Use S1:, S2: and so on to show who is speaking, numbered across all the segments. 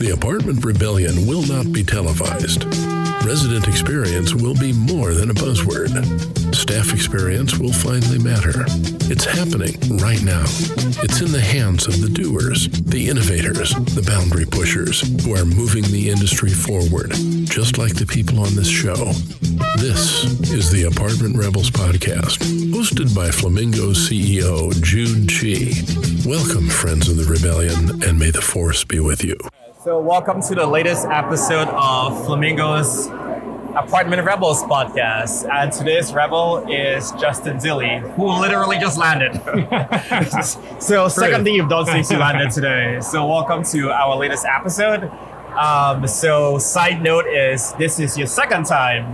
S1: The Apartment Rebellion will not be televised. Resident experience will be more than a buzzword. Staff experience will finally matter. It's happening right now. It's in the hands of the doers, the innovators, the boundary pushers who are moving the industry forward, just like the people on this show. This is the Apartment Rebels podcast, hosted by Flamingo CEO Jude Chao. Welcome, friends of the rebellion, and may the force be with you.
S2: So, welcome to the latest episode of Flamingo's Apartment Rebels podcast. And today's rebel is Justin Dilley, who literally just landed. so, second thing you've done since you landed today. So, welcome to our latest episode. Um, so, side note is this is your second time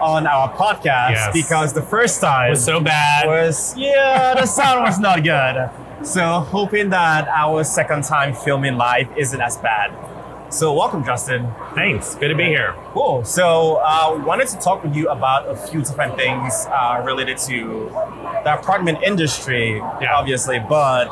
S2: on our podcast
S3: Yes.
S2: because the first time
S3: was so bad.
S2: was yeah, the sound was not good. So hoping that our second time filming live isn't as bad. So welcome, Justin.
S3: Thanks. Good to be here.
S2: Cool. So uh, we wanted to talk with you about a few different things uh, related to the apartment industry,
S3: Yeah.
S2: obviously, but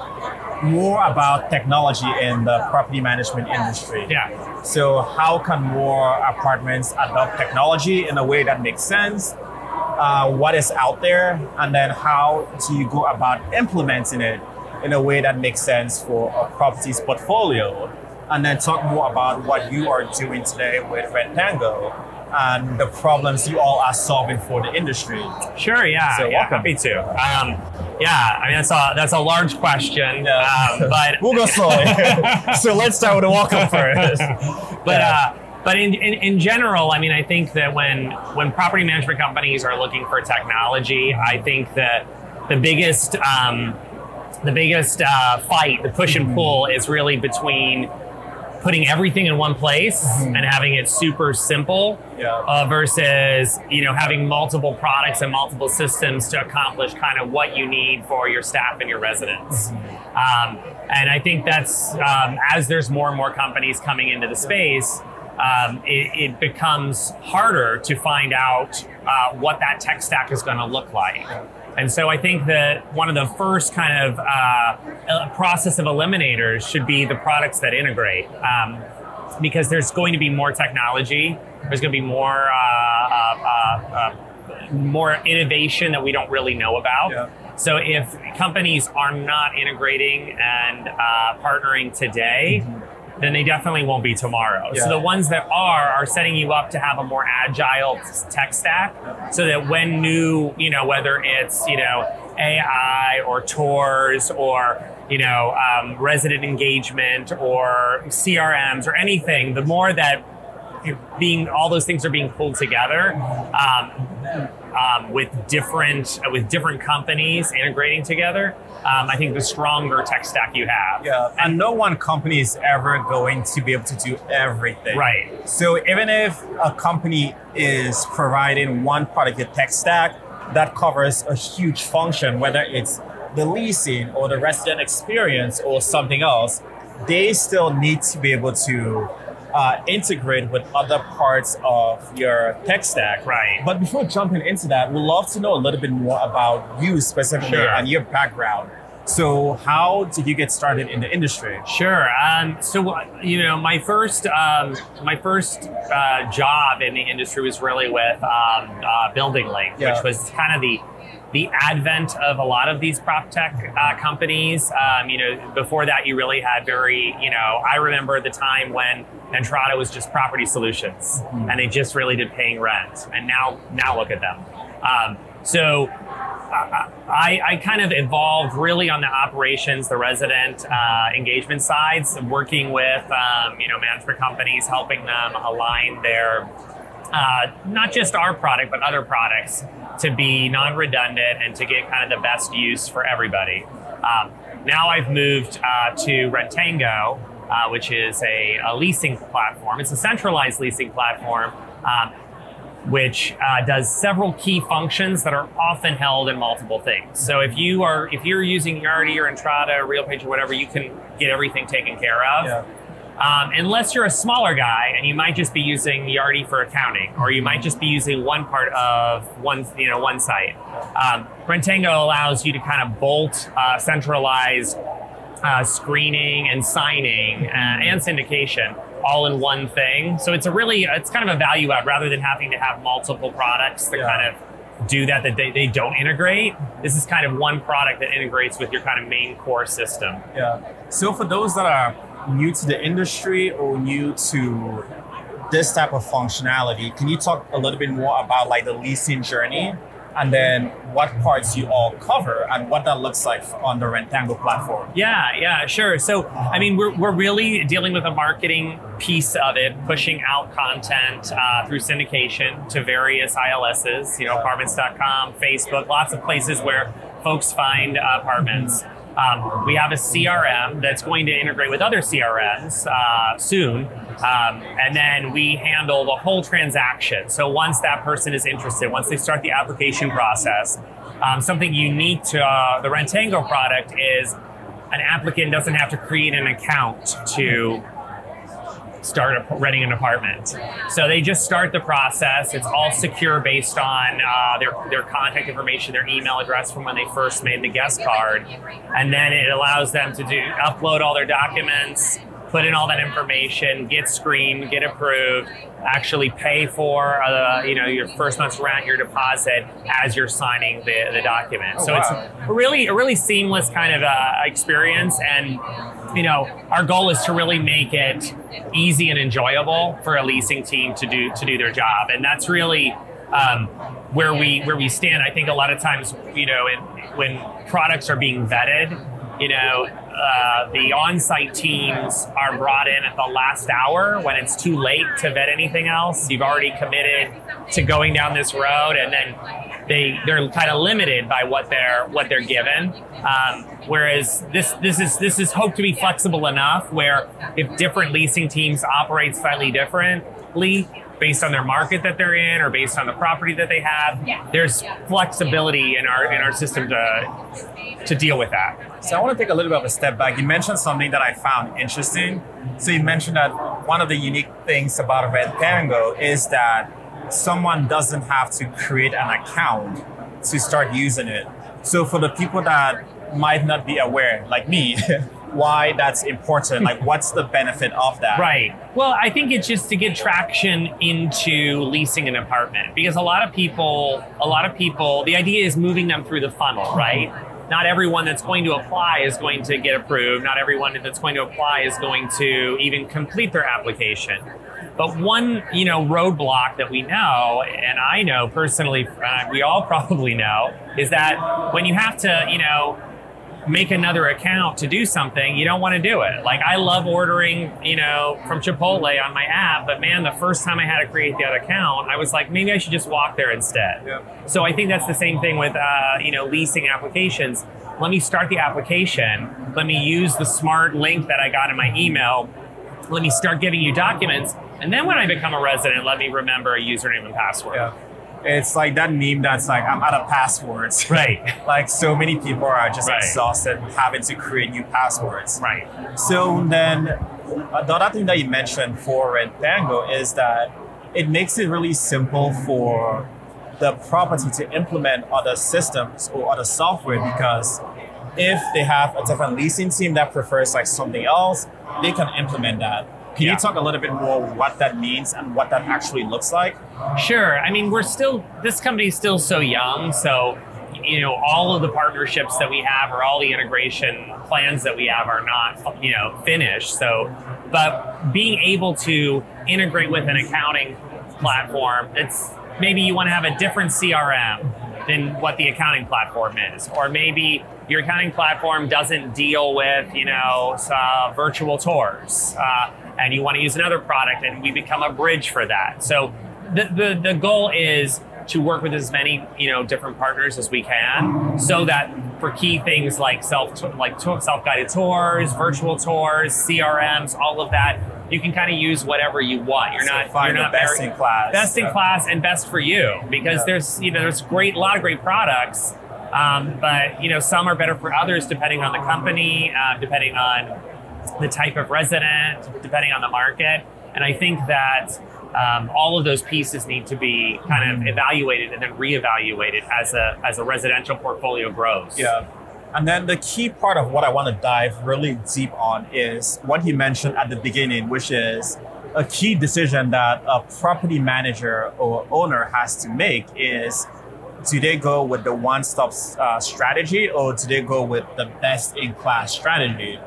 S2: more about technology in the property management industry.
S3: Yeah.
S2: So how can more apartments adopt technology in a way that makes sense? Uh, what is out there, and then how do you go about implementing it in a way that makes sense for a property's portfolio? And then talk more about what you are doing today with RentTango and the problems you all are solving for the industry.
S3: Sure. Yeah.
S2: So
S3: yeah.
S2: welcome.
S3: Happy to. Um, yeah. I mean, that's a that's a large question.
S2: Yeah.
S3: Um, but
S2: We'll go slowly. so let's start with a welcome first.
S3: but
S2: Yeah.
S3: uh, but in, in in general, I mean, I think that when when property management companies are looking for technology, I think that the biggest um, the biggest uh, fight, the push and pull, is really between putting everything in one place and having it super simple
S2: Yeah.
S3: uh, versus you know having multiple products and multiple systems to accomplish kind of what you need for your staff and your residents. Um, and i think that's um, as there's more and more companies coming into the space um, it, it becomes harder to find out uh, what that tech stack is going to look like and so I think that one of the first kind of uh, process of eliminators should be the products that integrate. Um, because there's going to be more technology, there's going to be more uh, uh, uh, uh, more innovation that we don't really know about.
S2: Yeah.
S3: So if companies are not integrating and uh, partnering today, then they definitely won't be tomorrow.
S2: Yeah.
S3: So the ones that are are setting you up to have a more agile tech stack, so that when new, you know, whether it's you know AI or tours or you know um, resident engagement or CRMs or anything, the more that being all those things are being pulled together um, um, with different uh, with different companies integrating together. Um, I think the stronger tech stack you have.
S2: Yeah, and no one company is ever going to be able to do everything.
S3: Right.
S2: So even if a company is providing one part of your tech stack that covers a huge function, whether it's the leasing or the resident experience or something else, they still need to be able to uh, integrate with other parts of your tech stack.
S3: Right.
S2: But before jumping into that, we'd love to know a little bit more about you specifically
S3: Sure.
S2: and your background. So, how did you get started in the industry?
S3: Sure. Um, so uh, you know, my first um, my first uh, job in the industry was really with um, uh, BuildingLink,
S2: Yeah.
S3: which was kind of the the advent of a lot of these prop tech uh, companies. Um, you know, before that, you really had very you know. I remember the time when Entrata was just property solutions, and they just really did paying rent, and now now look at them. Um, so I, I kind of evolved really on the operations, the resident uh, engagement sides, working with um, you know management companies, helping them align their uh, not just our product but other products to be non-redundant and to get kind of the best use for everybody. Um, now I've moved uh, to RentTango, uh, which is a, a leasing platform. It's a centralized leasing platform. Um, which uh, does several key functions that are often held in multiple things. So if you are if you're using Yardi or Entrata or RealPage or whatever, you can get everything taken care of.
S2: Yeah.
S3: Um, unless you're a smaller guy and you might just be using Yardi for accounting, or you might just be using one part of one, you know, one site. Um, RentTango allows you to kind of bolt uh, centralized uh, screening and signing uh, and syndication all in one thing. So it's a really it's kind of a value add rather than having to have multiple products that
S2: Yeah.
S3: kind of do that that they, they don't integrate. This is kind of one product that integrates with your kind of main core system.
S2: Yeah. So for those that are new to the industry or new to this type of functionality, can you talk a little bit more about like the leasing journey and then what parts you all cover and what that looks like on the RentTango platform?
S3: Yeah, yeah, sure. So, I mean, we're, we're really dealing with a marketing piece of it, pushing out content uh, through syndication to various ILSs, you know, apartments.com, Facebook, lots of places where folks find uh, apartments. Um, we have a CRM that's going to integrate with other CRMs uh, soon. Um, and then we handle the whole transaction. So once that person is interested, once they start the application process, um, something unique to uh, the RentTango product is an applicant doesn't have to create an account to start a, renting an apartment. So they just start the process. It's all secure based on uh, their, their contact information, their email address from when they first made the guest card. And then it allows them to do upload all their documents, put in all that information, get screened, get approved, actually pay for uh, you know your first month's rent, your deposit as you're signing the, the document.
S2: Oh,
S3: so
S2: wow.
S3: it's a really a really seamless kind of uh, experience and you know our goal is to really make it easy and enjoyable for a leasing team to do to do their job and that's really um, where we where we stand i think a lot of times you know in, when products are being vetted you know uh, the on-site teams are brought in at the last hour when it's too late to vet anything else you've already committed to going down this road and then they they're kind of limited by what they're what they're given. Um, whereas this this is this is hoped to be flexible enough where if different leasing teams operate slightly differently based on their market that they're in or based on the property that they have, there's flexibility in our in our system to to deal with that.
S2: So I want to take a little bit of a step back. You mentioned something that I found interesting. So you mentioned that one of the unique things about RentTango is that someone doesn't have to create an account to start using it. So for the people that might not be aware, like me, why that's important, like what's the benefit of that?
S3: Right. Well, I think it's just to get traction into leasing an apartment because a lot of people, a lot of people, the idea is moving them through the funnel, right? Not everyone that's going to apply is going to get approved. Not everyone that's going to apply is going to even complete their application. But one, you know, roadblock that we know, and I know personally, uh, we all probably know, is that when you have to, you know, make another account to do something, you don't want to do it. Like I love ordering, you know, from Chipotle on my app, but man, the first time I had to create that account, I was like, maybe I should just walk there instead.
S2: Yeah.
S3: So I think that's the same thing with, uh, you know, leasing applications. Let me start the application. Let me use the smart link that I got in my email. Let me start giving you documents. And then when I become a resident, let me remember a username and password.
S2: Yeah. It's like that meme that's like, I'm out of passwords.
S3: Right.
S2: like so many people are just
S3: Right.
S2: exhausted having to create new passwords.
S3: Right.
S2: So then, uh, the other thing that you mentioned for RentTango is that it makes it really simple for the property to implement other systems or other software because if they have a different leasing team that prefers like something else, they can implement that. Can
S3: Yeah.
S2: you talk a little bit more what that means and what that actually looks like?
S3: Sure. I mean, we're still, this company's still so young. So, you know, all of the partnerships that we have or all the integration plans that we have are not, you know, finished. So, but being able to integrate with an accounting platform, it's maybe you want to have a different CRM than what the accounting platform is. Or maybe your accounting platform doesn't deal with, you know, uh, virtual tours. Uh, and you want to use another product and we become a bridge for that. So the, the, the goal is to work with as many you know different partners as we can so that for key things like self like self-guided tours virtual tours crms all of that you can kind of use whatever you want you're
S2: So
S3: not
S2: find
S3: you're not
S2: best
S3: very-
S2: in class.
S3: best in
S2: Yeah.
S3: class and best for you because
S2: Yeah.
S3: there's you know there's great a lot of great products um, but you know some are better for others depending on the company uh, depending on the type of resident, depending on the market. And I think that um, all of those pieces need to be kind of evaluated and then reevaluated as a as a residential portfolio grows.
S2: Yeah. And then the key part of what I want to dive really deep on is what you mentioned at the beginning, which is a key decision that a property manager or owner has to make is do they go with the one-stop uh, strategy or do they go with the best-in-class strategy?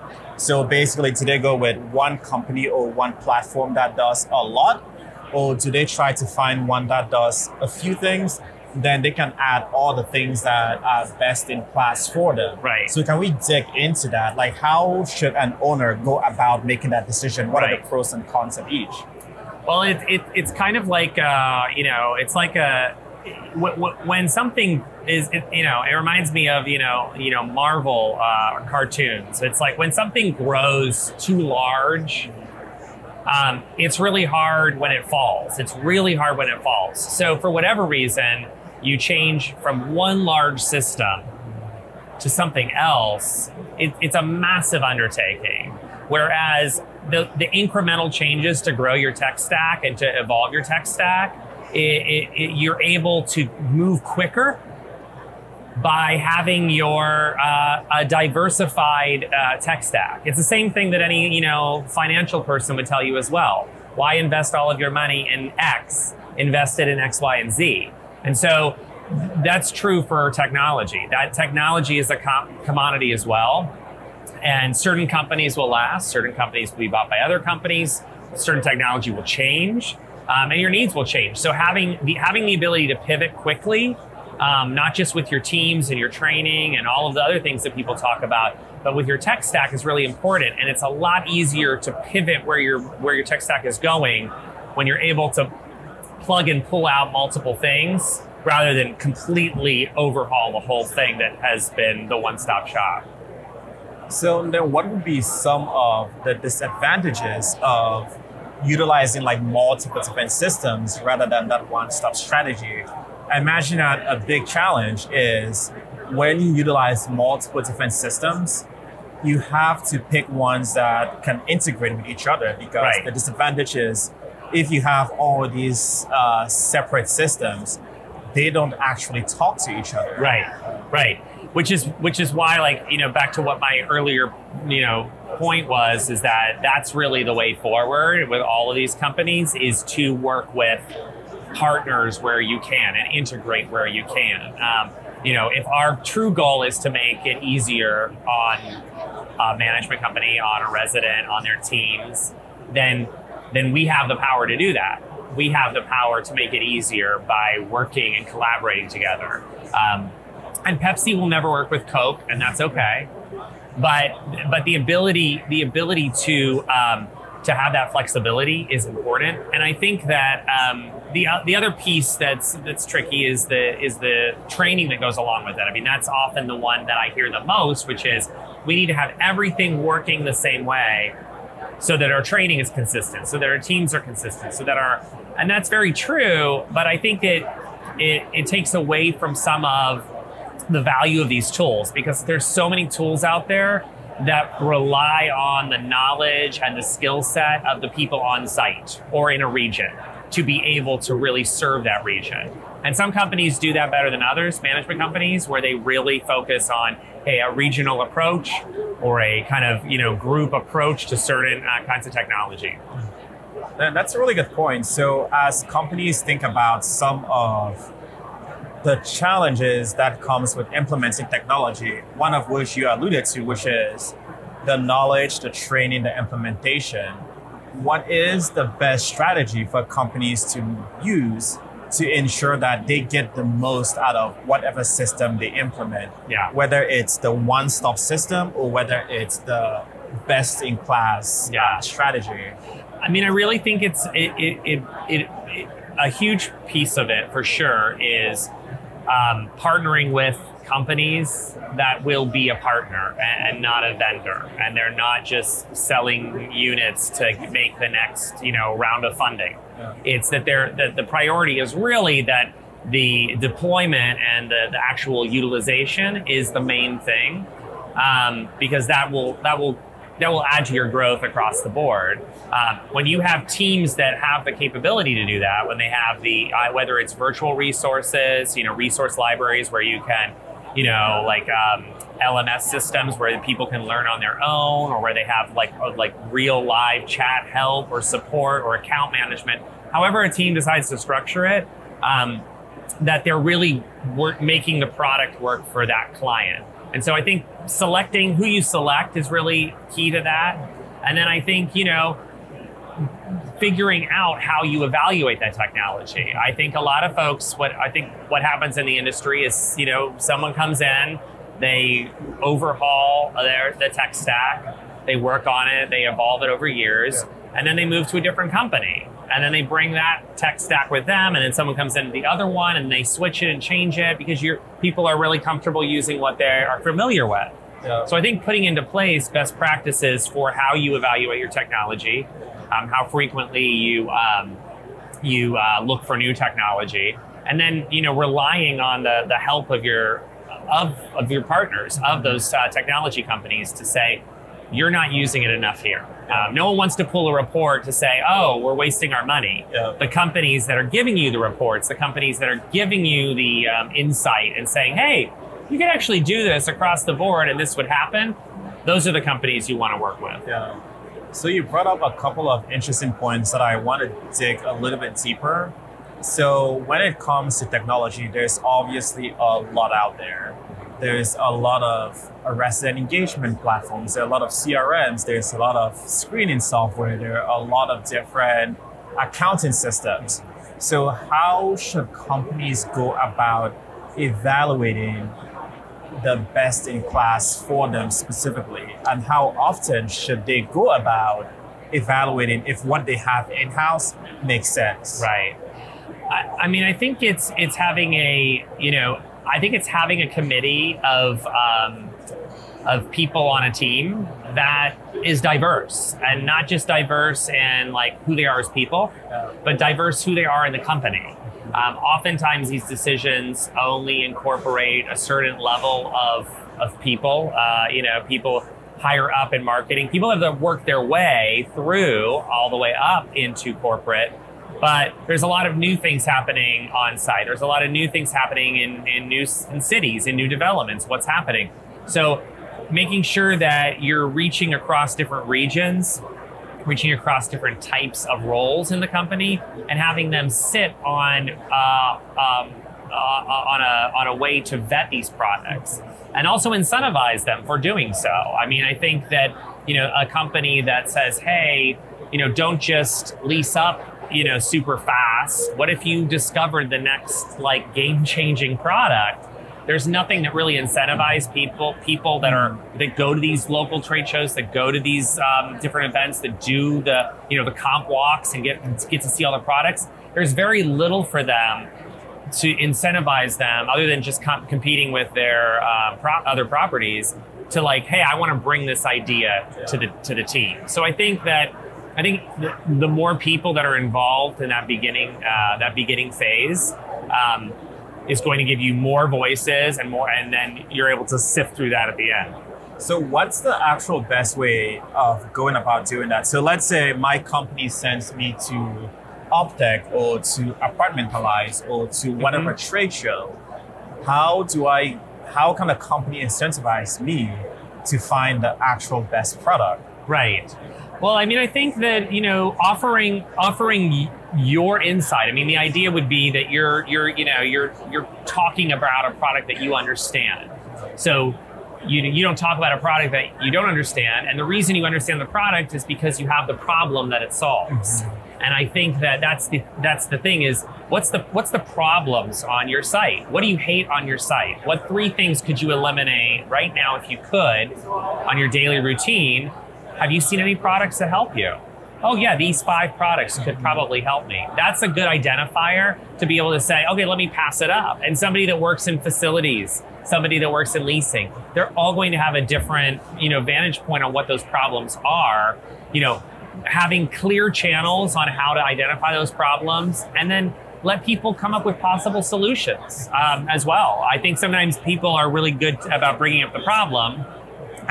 S2: So basically, do they go with one company or one platform that does a lot, or do they try to find one that does a few things then they can add all the things that are best in class for them.
S3: Right.
S2: So can we dig into that? Like how should an owner go about making that decision? What right. are the pros and cons of each?
S3: Well, it, it, it's kind of like, uh, you know, it's like a, when something is, you know, it reminds me of, you know, you know, Marvel uh, cartoons. It's like when something grows too large, um, it's really hard when it falls. It's really hard when it falls. So for whatever reason, you change from one large system to something else, it, it's a massive undertaking. Whereas the, the incremental changes to grow your tech stack and to evolve your tech stack, it, it, you're able to move quicker by having your uh, a diversified uh, tech stack. It's the same thing that any you know financial person would tell you as well. Why invest all of your money in X? Invest it in X, Y, and Z. And so that's true for technology. That technology is a com- commodity as well. And certain companies will last, certain companies will be bought by other companies, certain technology will change, um, and your needs will change. So having the, having the ability to pivot quickly, um, not just with your teams and your training and all of the other things that people talk about, but with your tech stack is really important. And it's a lot easier to pivot where your where your tech stack is going when you're able to plug and pull out multiple things rather than completely overhaul the whole thing that has been the one-stop shop.
S2: So then what would be some of the disadvantages of utilizing like multiple different systems rather than that one-stop strategy? I imagine that a big challenge is when you utilize multiple different systems, you have to pick ones that can integrate with each other because right. the disadvantage is if you have all these uh, separate systems, they don't actually talk to each other.
S3: Right, right. Which is which is why, like you know, back to what my earlier you know point was, is that that's really the way forward with all of these companies is to work with partners where you can and integrate where you can. Um, you know, if our true goal is to make it easier on a management company, on a resident, on their teams, then then we have the power to do that we have the power to make it easier by working and collaborating together. Um, and Pepsi will never work with Coke, and that's okay. But but the ability the ability to um, to have that flexibility is important. And I think that um, the uh, the other piece that's that's tricky is the is the training that goes along with it. I mean, that's often the one that I hear the most, which is we need to have everything working the same way so that our training is consistent, so that our teams are consistent, so that our and that's very true. But I think it it, it takes away from some of the value of these tools because there's so many tools out there that rely on the knowledge and the skill set of the people on site or in a region to be able to really serve that region. And some companies do that better than others, management companies, where they really focus on hey, a regional approach or a kind of you know group approach to certain uh, kinds of technology.
S2: That's a really good point. So, as companies think about some of the challenges that comes with implementing technology, one of which you alluded to, which is the knowledge, the training, the implementation. What is the best strategy for companies to use to ensure that they get the most out of whatever system they implement?
S3: Yeah.
S2: Whether it's the one-stop system or whether it's the best in class uh, yeah. strategy.
S3: I mean, I really think it's it, it, it, it a huge piece of it for sure is um, partnering with companies that will be a partner and not a vendor and they're not just selling units to make the next you know round of funding yeah. it's that they're that the priority is really that the deployment and the, the actual utilization is the main thing um, because that will that will that will add to your growth across the board. Um, when you have teams that have the capability to do that, when they have the uh, whether it's virtual resources, you know, resource libraries where you can you know, like um, LMS systems where people can learn on their own, or where they have like like real live chat help or support or account management. However, a team decides to structure it, um, that they're really work, making the product work for that client. And so I think selecting who you select is really key to that. And then I think you know figuring out how you evaluate that technology. I think a lot of folks, what I think what happens in the industry is, you know, someone comes in, they overhaul their the tech stack, they work on it, they evolve it over years, yeah. and then they move to a different company. And then they bring that tech stack with them, and then someone comes into the other one and they switch it and change it because your people are really comfortable using what they are familiar with. Yeah. So I think putting into place best practices for how you evaluate your technology, um, how frequently you um, you uh, look for new technology, and then you know relying on the the help of your of of your partners of those uh, technology companies to say you're not using it enough here. Um, no one wants to pull a report to say, oh, we're wasting our money. Yeah. The companies that are giving you the reports, the companies that are giving you the um, insight and saying, hey, you could actually do this across the board and this would happen, those are the companies you want to work with.
S2: Yeah. So you brought up a couple of interesting points that I want to dig a little bit deeper. So when it comes to technology, there's obviously a lot out there. There's a lot of resident engagement platforms. There are a lot of CRMs. There's a lot of screening software. There are a lot of different accounting systems. So how should companies go about evaluating the best in class for them specifically? And how often should they go about evaluating if what they have in house makes sense?
S3: Right. I, I, mean, I think it's it's having a you know I think it's having a committee of um, of people on a team that is diverse and not just diverse in like who they are as people, but diverse who they are in the company. Um, oftentimes, these decisions only incorporate a certain level of, of people, uh, you know, people higher up in marketing. People have to work their way through all the way up into corporate. But there's a lot of new things happening on site. There's a lot of new things happening in, in new in cities, in new developments, what's happening. So making sure that you're reaching across different regions reaching across different types of roles in the company and having them sit on uh, um, uh, on a on a way to vet these products and also incentivize them for doing so. I mean, I think that you know a company that says, "Hey, you know, don't just lease up." You know, super fast. What if you discovered the next like game changing product there's nothing that really incentivizes people people that are that go to these local trade shows that go to these um, different events that do the you know the comp walks and get get to see all the products. There's very little for them to incentivize them other than just comp- competing with their uh, pro- other properties to like hey i want to bring this idea to the to the team. So i think that i think the, the more people that are involved in that beginning uh, that beginning phase um, is going to give you more voices and more, and then you're able to sift through that at the end.
S2: So, what's the actual best way of going about doing that? So, let's say my company sends me to Optech or to Apartmentalize or to whatever mm-hmm. trade show. How do I? How can a company incentivize me to find the actual best product?
S3: Right. Well, I mean, I think that you know, offering offering your insight. I mean, the idea would be that you're you're you know you're you're talking about a product that you understand. So you you don't talk about a product that you don't understand, and the reason you understand the product is because you have the problem that it solves. Mm-hmm. And I think that that's the that's the thing is what's the what's the problems on your site? What do you hate on your site? What three things could you eliminate right now if you could on your daily routine? Have you seen any products that help you? oh yeah, these five products could probably help me. That's a good identifier to be able to say, okay, let me pass it up. And somebody that works in facilities, somebody that works in leasing, they're all going to have a different, you know, vantage point on what those problems are. You know, having clear channels on how to identify those problems and then let people come up with possible solutions um, as well. I think sometimes people are really good about bringing up the problem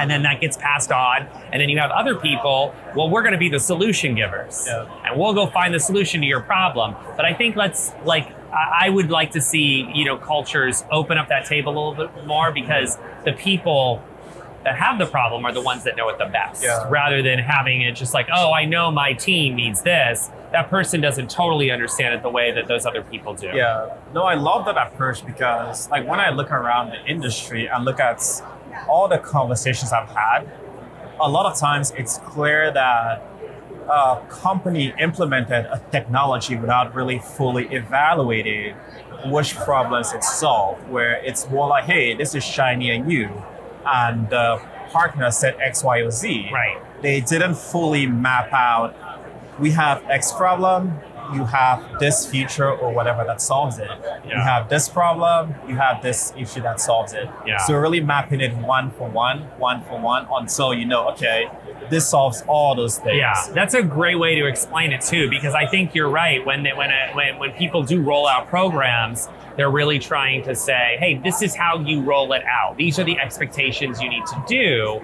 S3: and then that gets passed on and then you have other people well we're going to be the solution givers.
S2: Yeah.
S3: and we'll go find the solution to your problem. But i think let's like i would like to see you know cultures open up that table a little bit more because the people that have the problem are the ones that know it the best.
S2: Yeah.
S3: rather than having it just like oh i know my team needs this. That person doesn't totally understand it the way that those other people do.
S2: Yeah, no, I love that approach because, like, when I look around the industry and look at all the conversations I've had, a lot of times it's clear that a company implemented a technology without really fully evaluating which problems it solved. Where it's more like, hey, this is shiny and new, and the partner said X, Y, or Z.
S3: Right.
S2: They didn't fully map out we have X problem, you have this feature or whatever that solves it. You have this problem, you have this issue that solves it.
S3: Yeah.
S2: So really mapping it one for one, one for one until you know, okay, this solves all those things.
S3: Yeah, that's a great way to explain it too, because I think you're right. When they, when a, when when people do roll out programs, they're really trying to say, "Hey, this is how you roll it out. These are the expectations you need to do."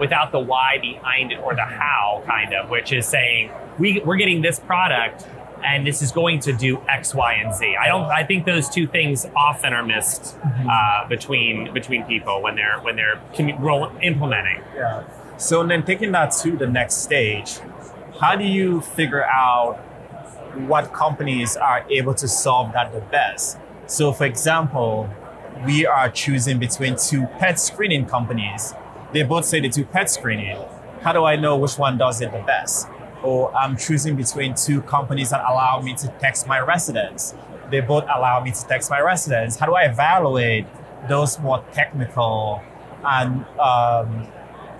S3: Without the why behind it or the how, kind of, which is saying we we're getting this product and this is going to do X, Y, and Z. I don't. I think those two things often are missed uh, between between people when they're when they're commu- implementing.
S2: Yeah. So then taking that to the next stage, how do you figure out what companies are able to solve that the best? So for example, we are choosing between two pet screening companies. They both say they do pet screening. How do I know which one does it the best? Or I'm choosing between two companies that allow me to text my residents. They both allow me to text my residents. How do I evaluate those more technical and um,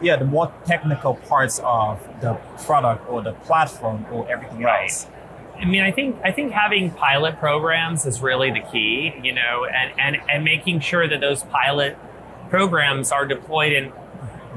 S2: yeah, the more technical parts of the product or the platform or everything
S3: Right.
S2: else.
S3: I mean, I think I think having pilot programs is really the key, you know, and and and making sure that those pilot programs are deployed in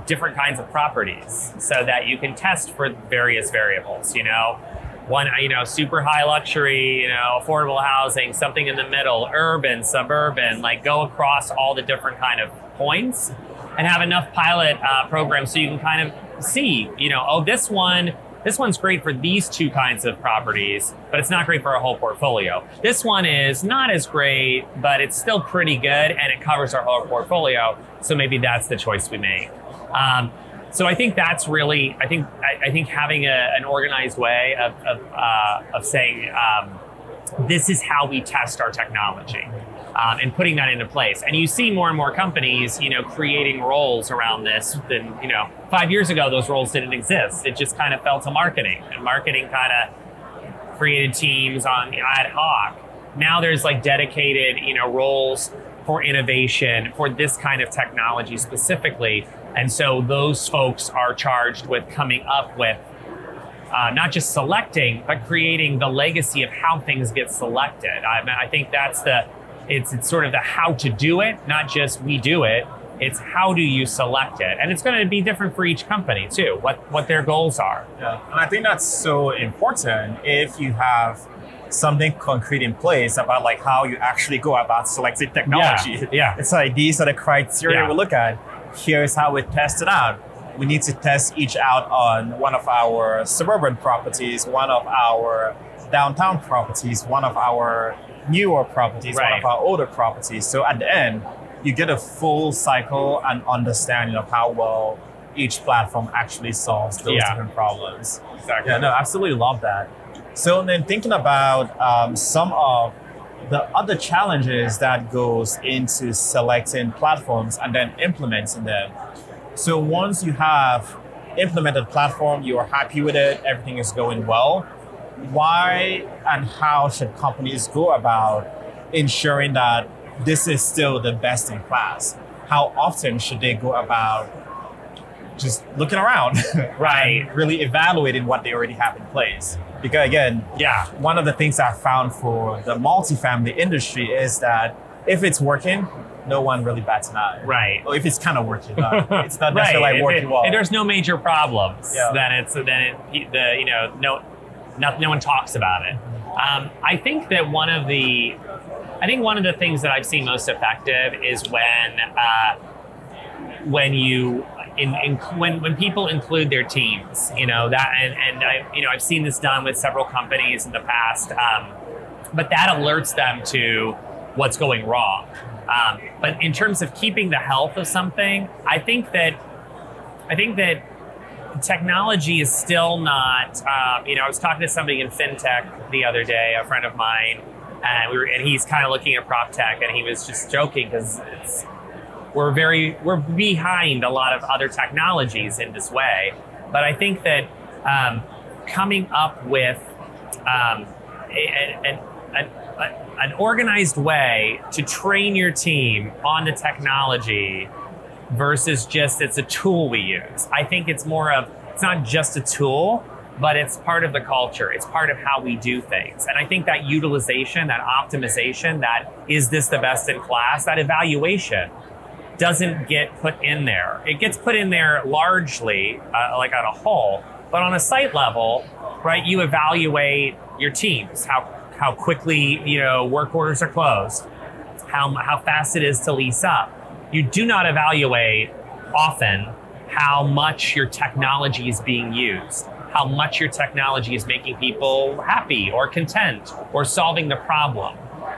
S3: different kinds of properties so that you can test for various variables, you know. One, you know, super high luxury, you know, affordable housing, something in the middle, urban, suburban, like go across all the different kind of points and have enough pilot uh, programs so you can kind of see, you know, oh, this one, this one's great for these two kinds of properties, but it's not great for a whole portfolio. This one is not as great, but it's still pretty good and it covers our whole portfolio. So maybe that's the choice we make. Um, so I think that's really, I think, I, I think having a, an organized way of, of, uh, of saying, um, this is how we test our technology um, and putting that into place. And you see more and more companies, you know, creating roles around this than, you know, five years ago, those roles didn't exist. It just kind of fell to marketing and marketing kind of created teams on ad hoc. Now there's like dedicated, you know, roles for innovation for this kind of technology specifically. And so those folks are charged with coming up with uh, not just selecting, but creating the legacy of how things get selected. I, I think that's the, it's, it's sort of the how to do it, not just we do it. It's how do you select it, and it's going to be different for each company too. What what their goals are.
S2: Yeah. And I think that's so important if you have something concrete in place about like how you actually go about selecting technology.
S3: yeah.
S2: It's like these are the criteria
S3: Yeah.
S2: we look at. Here's how we test it out. We need to test each out on one of our suburban properties, one of our downtown properties, one of our newer properties, one of our older properties. So at the end, you get a full cycle and understanding of how well each platform actually solves those
S3: Yeah.
S2: different problems.
S3: Exactly.
S2: Yeah, no, absolutely love that. So then thinking about um, some of the other challenges that goes into selecting platforms and then implementing them. So once you have implemented platform, you are happy with it, everything is going well. Why and how should companies go about ensuring that this is still the best in class? How often should they go about just looking around,
S3: Right.
S2: really evaluating what they already have in place? Because again,
S3: Yeah.
S2: one of the things I found for the multifamily industry is that if it's working, no one really bats an eye.
S3: Right.
S2: Or if it's kind of working, not, it's not
S3: right.
S2: necessarily like
S3: If,
S2: working
S3: it-
S2: well.
S3: if there's no major problems,
S2: Yeah.
S3: then it's then it the you know no no, no one talks about it. Um, I think that one of the I think one of the things that I've seen most effective is when uh, when you in, in, when when people include their teams, you know that, and and I you know I've seen this done with several companies in the past, um, but that alerts them to what's going wrong. Um, but in terms of keeping the health of something, I think that I think that technology is still not. Um, you know, I was talking to somebody in fintech the other day, a friend of mine, and we were, and he's kind of looking at prop tech, and he was just joking because it's we're very we're behind a lot of other technologies in this way. But I think that um, coming up with um, an, an, an organized way to train your team on the technology versus just it's a tool we use. I think it's more of it's not just a tool, but it's part of the culture. It's part of how we do things. And I think that utilization, that optimization, that is this the best in class, that evaluation doesn't get put in there. It gets put in there largely, uh, like on a whole, but on a site level, right? You evaluate your teams, how how quickly you know work orders are closed, how how fast it is to lease up. You do not evaluate often how much your technology is being used, how much your technology is making people happy or content or solving the problem.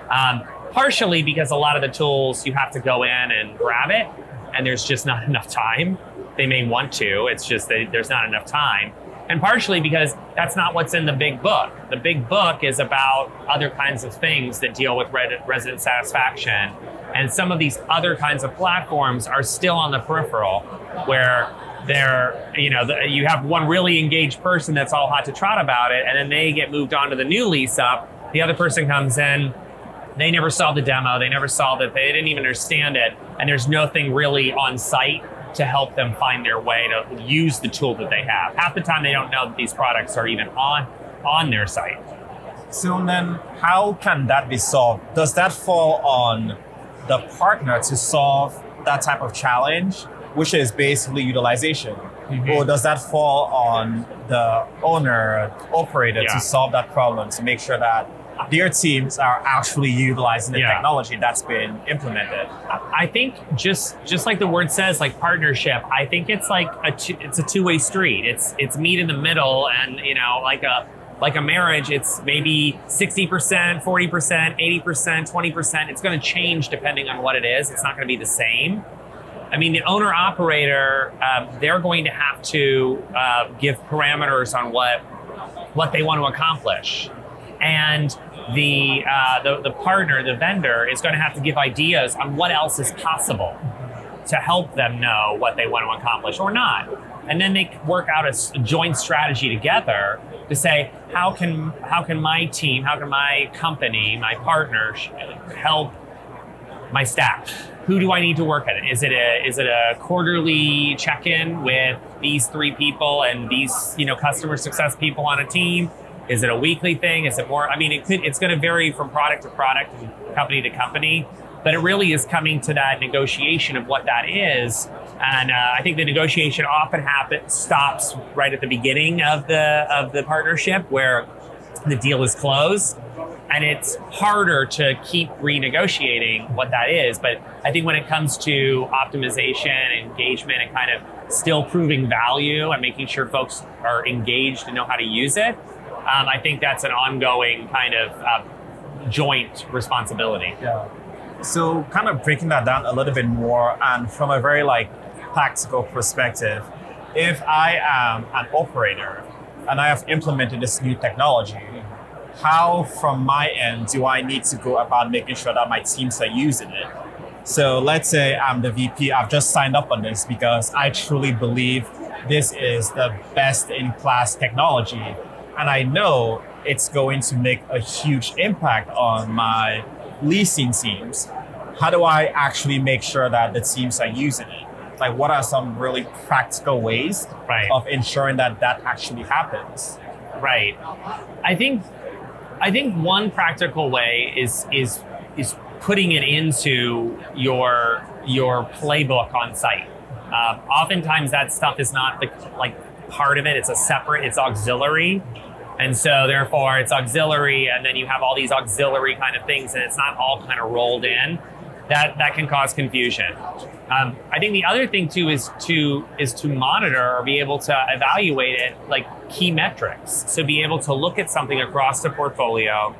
S3: Um, partially because a lot of the tools you have to go in and grab it, and there's just not enough time. They may want to, it's just that there's not enough time. And partially because that's not what's in the big book. The big book is about other kinds of things that deal with resident satisfaction. And some of these other kinds of platforms are still on the peripheral where they're, you know, the, you have one really engaged person that's all hot to trot about it, and then they get moved on to the new lease up. The other person comes in, they never saw the demo. They never saw that. They didn't even understand it. And there's nothing really on site to help them find their way to use the tool that they have. Half the time, they don't know that these products are even on on their site.
S2: So then, how can that be solved? Does that fall on the partner to solve that type of challenge, which is basically utilization? Mm-hmm. Or does that fall on the owner, operator yeah. to solve that problem to make sure that their teams are actually utilizing the yeah. technology that's been implemented.
S3: I think just just like the word says, like partnership. I think it's like a two, it's a two way street. It's it's meet in the middle, and you know, like a like a marriage, it's maybe 60%, 40%, 80%, 20%. It's going to change depending on what it is. It's not going to be the same. I mean, the owner operator, uh, they're going to have to uh, give parameters on what what they want to accomplish, and the, uh, the, the partner, the vendor, is going to have to give ideas on what else is possible to help them know what they want to accomplish or not. And then they work out a joint strategy together to say, how can how can my team, how can my company, my partner help my staff? Who do I need to work at? Is it a is it a quarterly check-in with these three people and these you know customer success people on a team? Is it a weekly thing? Is it more? I mean, it could, it's going to vary from product to product and company to company, but it really is coming to that negotiation of what that is. And uh, I think the negotiation often happens stops right at the beginning of the of the partnership where the deal is closed and it's harder to keep renegotiating what that is. But I think when it comes to optimization, engagement, and kind of still proving value and making sure folks are engaged and know how to use it, um, I think that's an ongoing kind of uh, joint responsibility.
S2: Yeah. So, kind of breaking that down a little bit more, and from a very like practical perspective, if I am an operator and I have implemented this new technology, how from my end do I need to go about making sure that my teams are using it? So let's say I'm the VP, I've just signed up on this because I truly believe this is the best in class technology and I know it's going to make a huge impact on my leasing teams. How do I actually make sure that the teams are using it? Like, what are some really practical ways right. of ensuring that that actually happens?
S3: Right. I think I think one practical way is is is putting it into your your playbook on site. Uh, oftentimes, that stuff is not the like part of it. It's a separate. It's auxiliary. And so therefore it's auxiliary and then you have all these auxiliary kind of things and it's not all kind of rolled in. that that can cause confusion. Um, I think the other thing too is to is to monitor or be able to evaluate it like key metrics. So be able to look at something across the portfolio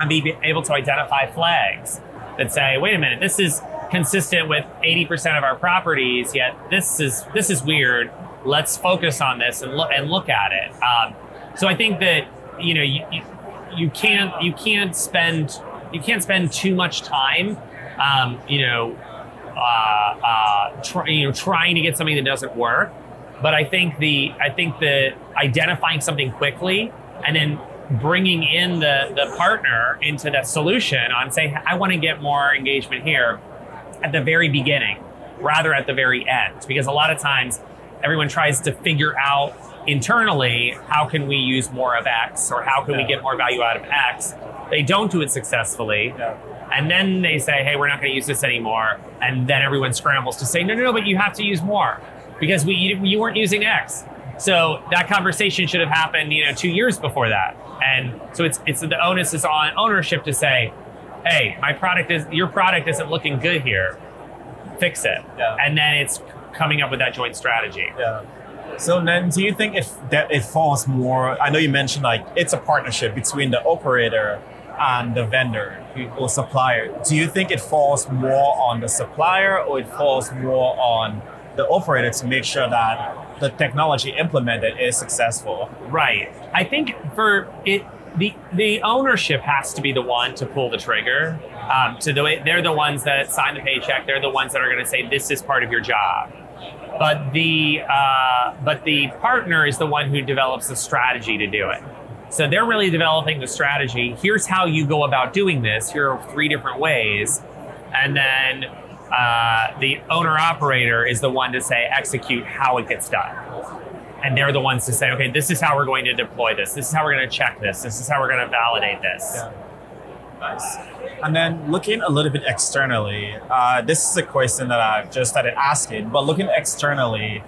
S3: and be able to identify flags that say, wait a minute, this is consistent with 80% of our properties, yet this is this is weird. Let's focus on this and look and look at it. Um, so I think that you know you, you, can't you can't spend you can't spend too much time um, you know uh, uh, try, you know trying to get something that doesn't work. But I think the I think the identifying something quickly and then bringing in the the partner into that solution on say I want to get more engagement here at the very beginning rather at the very end because a lot of times everyone tries to figure out internally how can we use more of X or how can we get more value out of X. They don't do it successfully. And then they say, hey, we're not going to use this anymore. And then everyone scrambles to say, no, no, no, but you have to use more because we you, you weren't using X. So that conversation should have happened, you know, two years before that. And so it's it's the onus is on ownership to say, hey, my product is your product isn't looking good here. Fix it. Yeah. And then it's coming up with that joint strategy.
S2: Yeah. So then, do you think if that it falls more? I know you mentioned like it's a partnership between the operator and the vendor or supplier. Do you think it falls more on the supplier or it falls more on the operator to make sure that the technology implemented is successful?
S3: Right. I think for it, the the ownership has to be the one to pull the trigger. Um, to the they're the ones that sign the paycheck. They're the ones that are going to say this is part of your job. But the uh, but the partner is the one who develops the strategy to do it. So they're really developing the strategy. Here's how you go about doing this. Here are three different ways, and then uh, the owner operator is the one to say execute how it gets done and they're the ones to say, okay, this is how we're going to deploy this. This is how we're going to check this. This is how we're going to validate this.
S2: Yeah. Nice. And then looking a little bit externally, uh, this is a question that I've just started asking, but looking externally,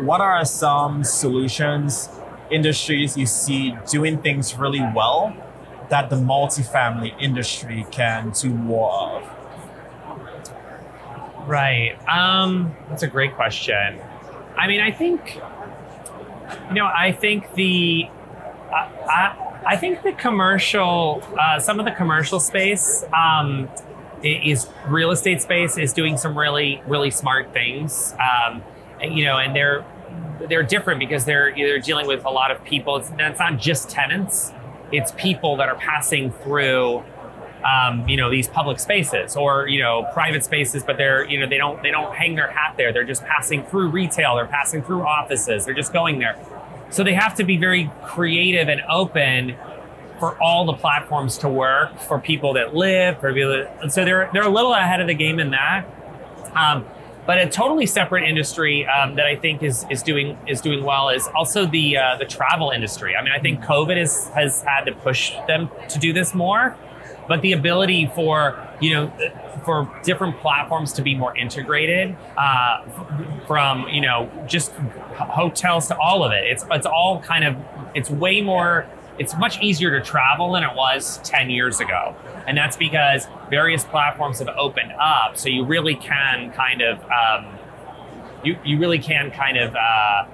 S2: what are some solutions, industries you see doing things really well that the multifamily industry can do more of?
S3: Right. Um, that's a great question. I mean, I think you know, I think the I, I, I think the commercial, uh, some of the commercial space um, is real estate space is doing some really really smart things. Um, you know, and they're they're different because they're they're dealing with a lot of people. It's, it's not just tenants; it's people that are passing through um, you know these public spaces or you know private spaces but they're you know they don't they don't hang their hat there. They're just passing through retail. They're passing through offices. They're just going there so they have to be very creative and open for all the platforms to work for people that live for people that, so they're they're a little ahead of the game in that um, but a totally separate industry um, that I think is is doing is doing well is also the uh, the travel industry. I mean, I think COVID is, has had to push them to do this more but the ability for you know for different platforms to be more integrated uh, from you know just hotels to all of it. It's it's all kind of it's way more it's much easier to travel than it was 10 years ago. And that's because various platforms have opened up so you really can kind of um, you, you really can kind of uh,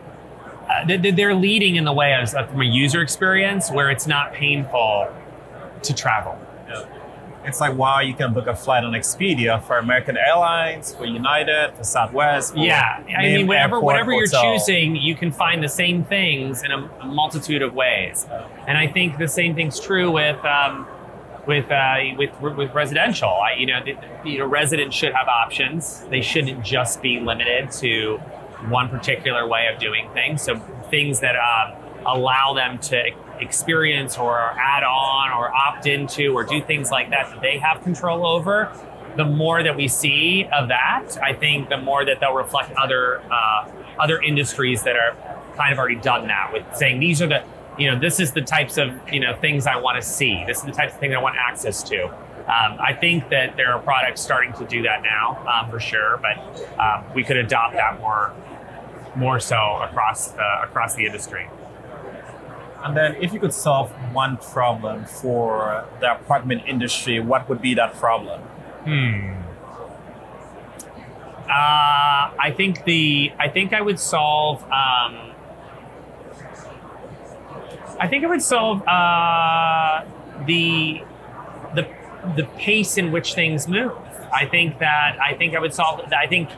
S3: uh, they're leading in the way of from a user experience where it's not painful to travel
S2: it's like wow, you can book a flight on Expedia for American Airlines, for United, for Southwest. For
S3: yeah, I mean, whatever whatever you're choosing, you can find the same things in a, a multitude of ways. And I think the same thing's true with. Um, with, uh, with with residential, I, you know, the, you know, residents should have options. They shouldn't just be limited to one particular way of doing things. So things that uh, allow them to experience or add on or opt into or do things like that that they have control over, the more that we see of that, I think the more that they'll reflect other uh, other industries that are kind of already done that with saying these are the you know this is the types of you know things I want to see. This is the types of things I want access to. Um, I think that there are products starting to do that now um, for sure, but um, we could adopt that more more so across across the industry.
S2: And then, if you could solve one problem for the apartment industry, what would be that problem?
S3: Hmm. Uh, I think the I think I would solve. Um, I think I would solve uh, the the the pace in which things move. I think that I think I would solve. I think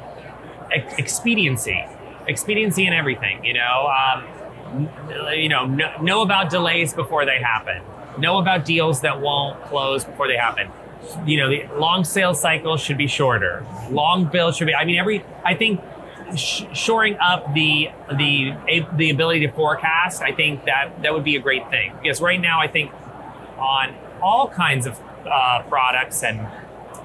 S3: expediency, expediency in everything. You know, um, you know, know, know about delays before they happen. Know about deals that won't close before they happen. You know, the long sales cycle should be shorter. Long bill should be. I mean, every. I think sh- shoring up the the the ability to forecast. I think that that would be a great thing because right now I think on all kinds of uh, products and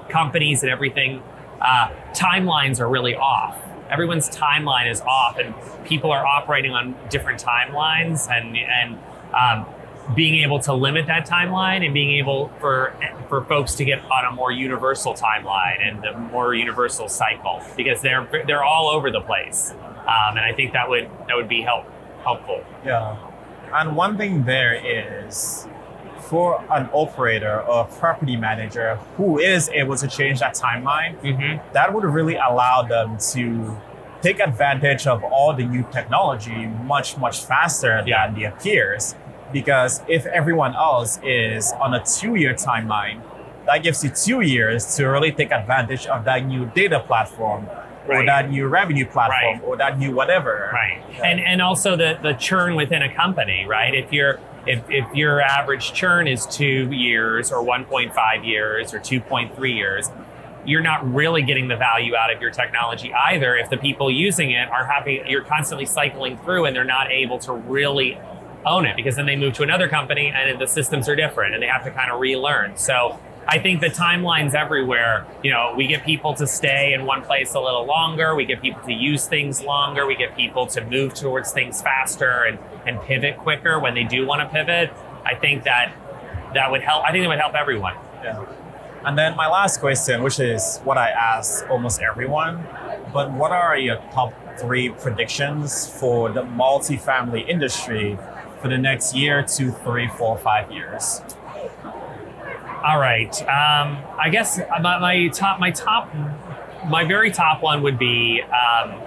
S3: companies and everything, uh, timelines are really off. Everyone's timeline is off, and people are operating on different timelines, and and um, being able to limit that timeline and being able for for folks to get on a more universal timeline and the more universal cycle because they're they're all over the place, um, and I think that would that would be help helpful.
S2: Yeah. And one thing there is for an operator or a property manager who is able to change that timeline,
S3: Mm-hmm.
S2: that would really allow them to take advantage of all the new technology much, much faster
S3: Yeah.
S2: than their peers. Because if everyone else is on a two year timeline, that gives you two years to really take advantage of that new data platform or that new revenue platform
S3: Right.
S2: or that new whatever.
S3: Right. And and also the the churn within a company, right? If you're if, if your average churn is two years or 1.5 years or 2.3 years, you're not really getting the value out of your technology either if the people using it are having you're constantly cycling through and they're not able to really own it because then they move to another company and the systems are different and they have to kind of relearn. So I think the timelines everywhere, you know, we get people to stay in one place a little longer, we get people to use things longer, we get people to move towards things faster and, and pivot quicker when they do want to pivot. I think that that would help I think it would help everyone.
S2: Yeah. And then my last question, which is what I ask almost everyone, but what are your top three predictions for the multifamily industry for the next year, two, three, four, five years?
S3: All right. Um, I guess my, my top, my top, my very top one would be um,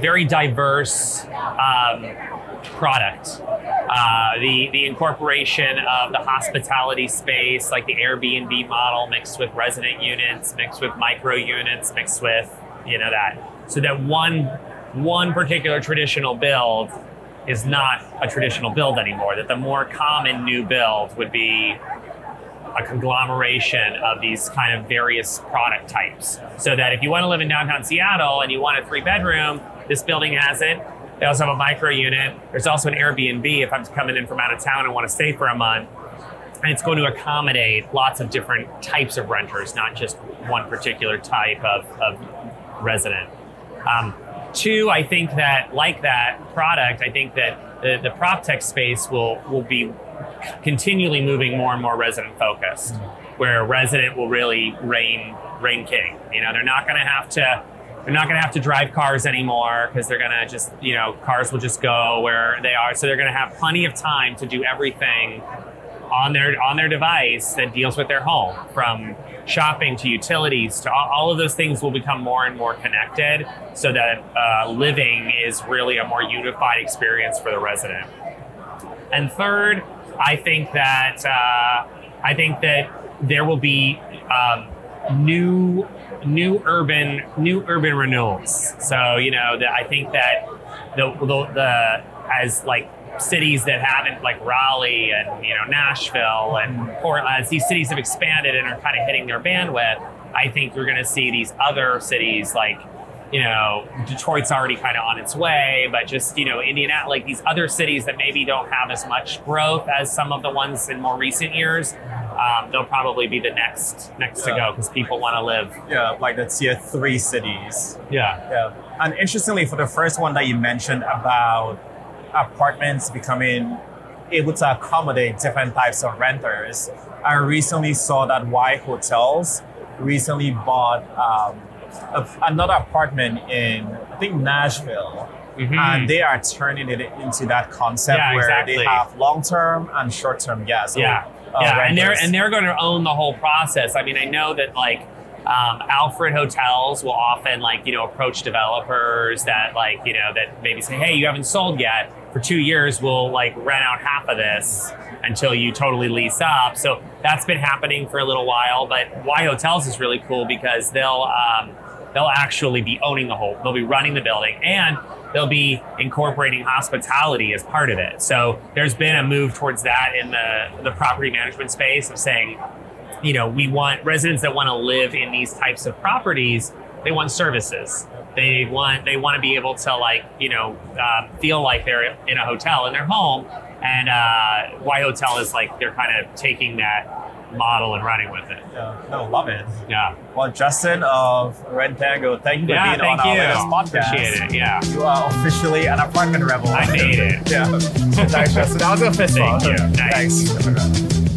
S3: very diverse um, product. Uh, the the incorporation of the hospitality space, like the Airbnb model, mixed with resident units, mixed with micro units, mixed with you know that, so that one one particular traditional build is not a traditional build anymore. That the more common new build would be a conglomeration of these kind of various product types. So that if you want to live in downtown Seattle and you want a three bedroom, this building has it. They also have a micro unit. There's also an Airbnb if I'm coming in from out of town and want to stay for a month. And it's going to accommodate lots of different types of renters, not just one particular type of, of resident. Um, two, I think that like that product, I think that the, the prop tech space will will be continually moving more and more resident focused, where a resident will really reign reign king. You know, they're not going to have to they're not going to have to drive cars anymore because they're going to just you know cars will just go where they are. So they're going to have plenty of time to do everything on their on their device that deals with their home from shopping to utilities to all, all of those things will become more and more connected so that uh, living is really a more unified experience for the resident and third i think that uh, i think that there will be um, new new urban new urban renewals. So you know that i think that the, the, the as like cities that haven't like Raleigh and you know Nashville and Portland as these cities have expanded and are kind of hitting their bandwidth I think you're going to see these other cities like you know Detroit's already kind of on its way but just you know Indiana like these other cities that maybe don't have as much growth as some of the ones in more recent years um, they'll probably be the next next to go because people want to live
S2: Yeah, like the tier three cities.
S3: yeah
S2: Yeah. And interestingly, for the first one that you mentioned about apartments becoming able to accommodate different types of renters, I recently saw that Y Hotels recently bought um, a, another apartment in, I think, Nashville.
S3: Mhm.
S2: And they are turning it into that concept
S3: Yeah,
S2: where
S3: exactly.
S2: they have long term and short term guests.
S3: Yeah,
S2: uh,
S3: yeah, and they're and they're going to own the whole process. I mean, I know that like Um, Alfred hotels will often like you know approach developers that like you know that maybe say, hey, you haven't sold yet. For two years, we'll like rent out half of this until you totally lease up. So that's been happening for a little while. But Y Hotels is really cool because they'll um, they'll actually be owning the whole. They'll be running the building and they'll be incorporating hospitality as part of it. So there's been a move towards that in the the property management space of saying, you know, we want residents that want to live in these types of properties. They want services. They want they want to be able to like you know uh, feel like they're in a hotel in their home, and uh, Y Hotel is like they're kind of taking that model and running with it.
S2: Yeah, no, love it.
S3: Yeah,
S2: Well, Justin of RentTango, thank you for
S3: yeah.
S2: being
S3: Thank
S2: on
S3: you.
S2: our latest podcast.
S3: Appreciate it. Yeah,
S2: You are officially an apartment rebel.
S3: I made it.
S2: yeah. nice, Justin. That was a fist
S3: Thank
S2: bump.
S3: you. Nice.
S2: Thanks.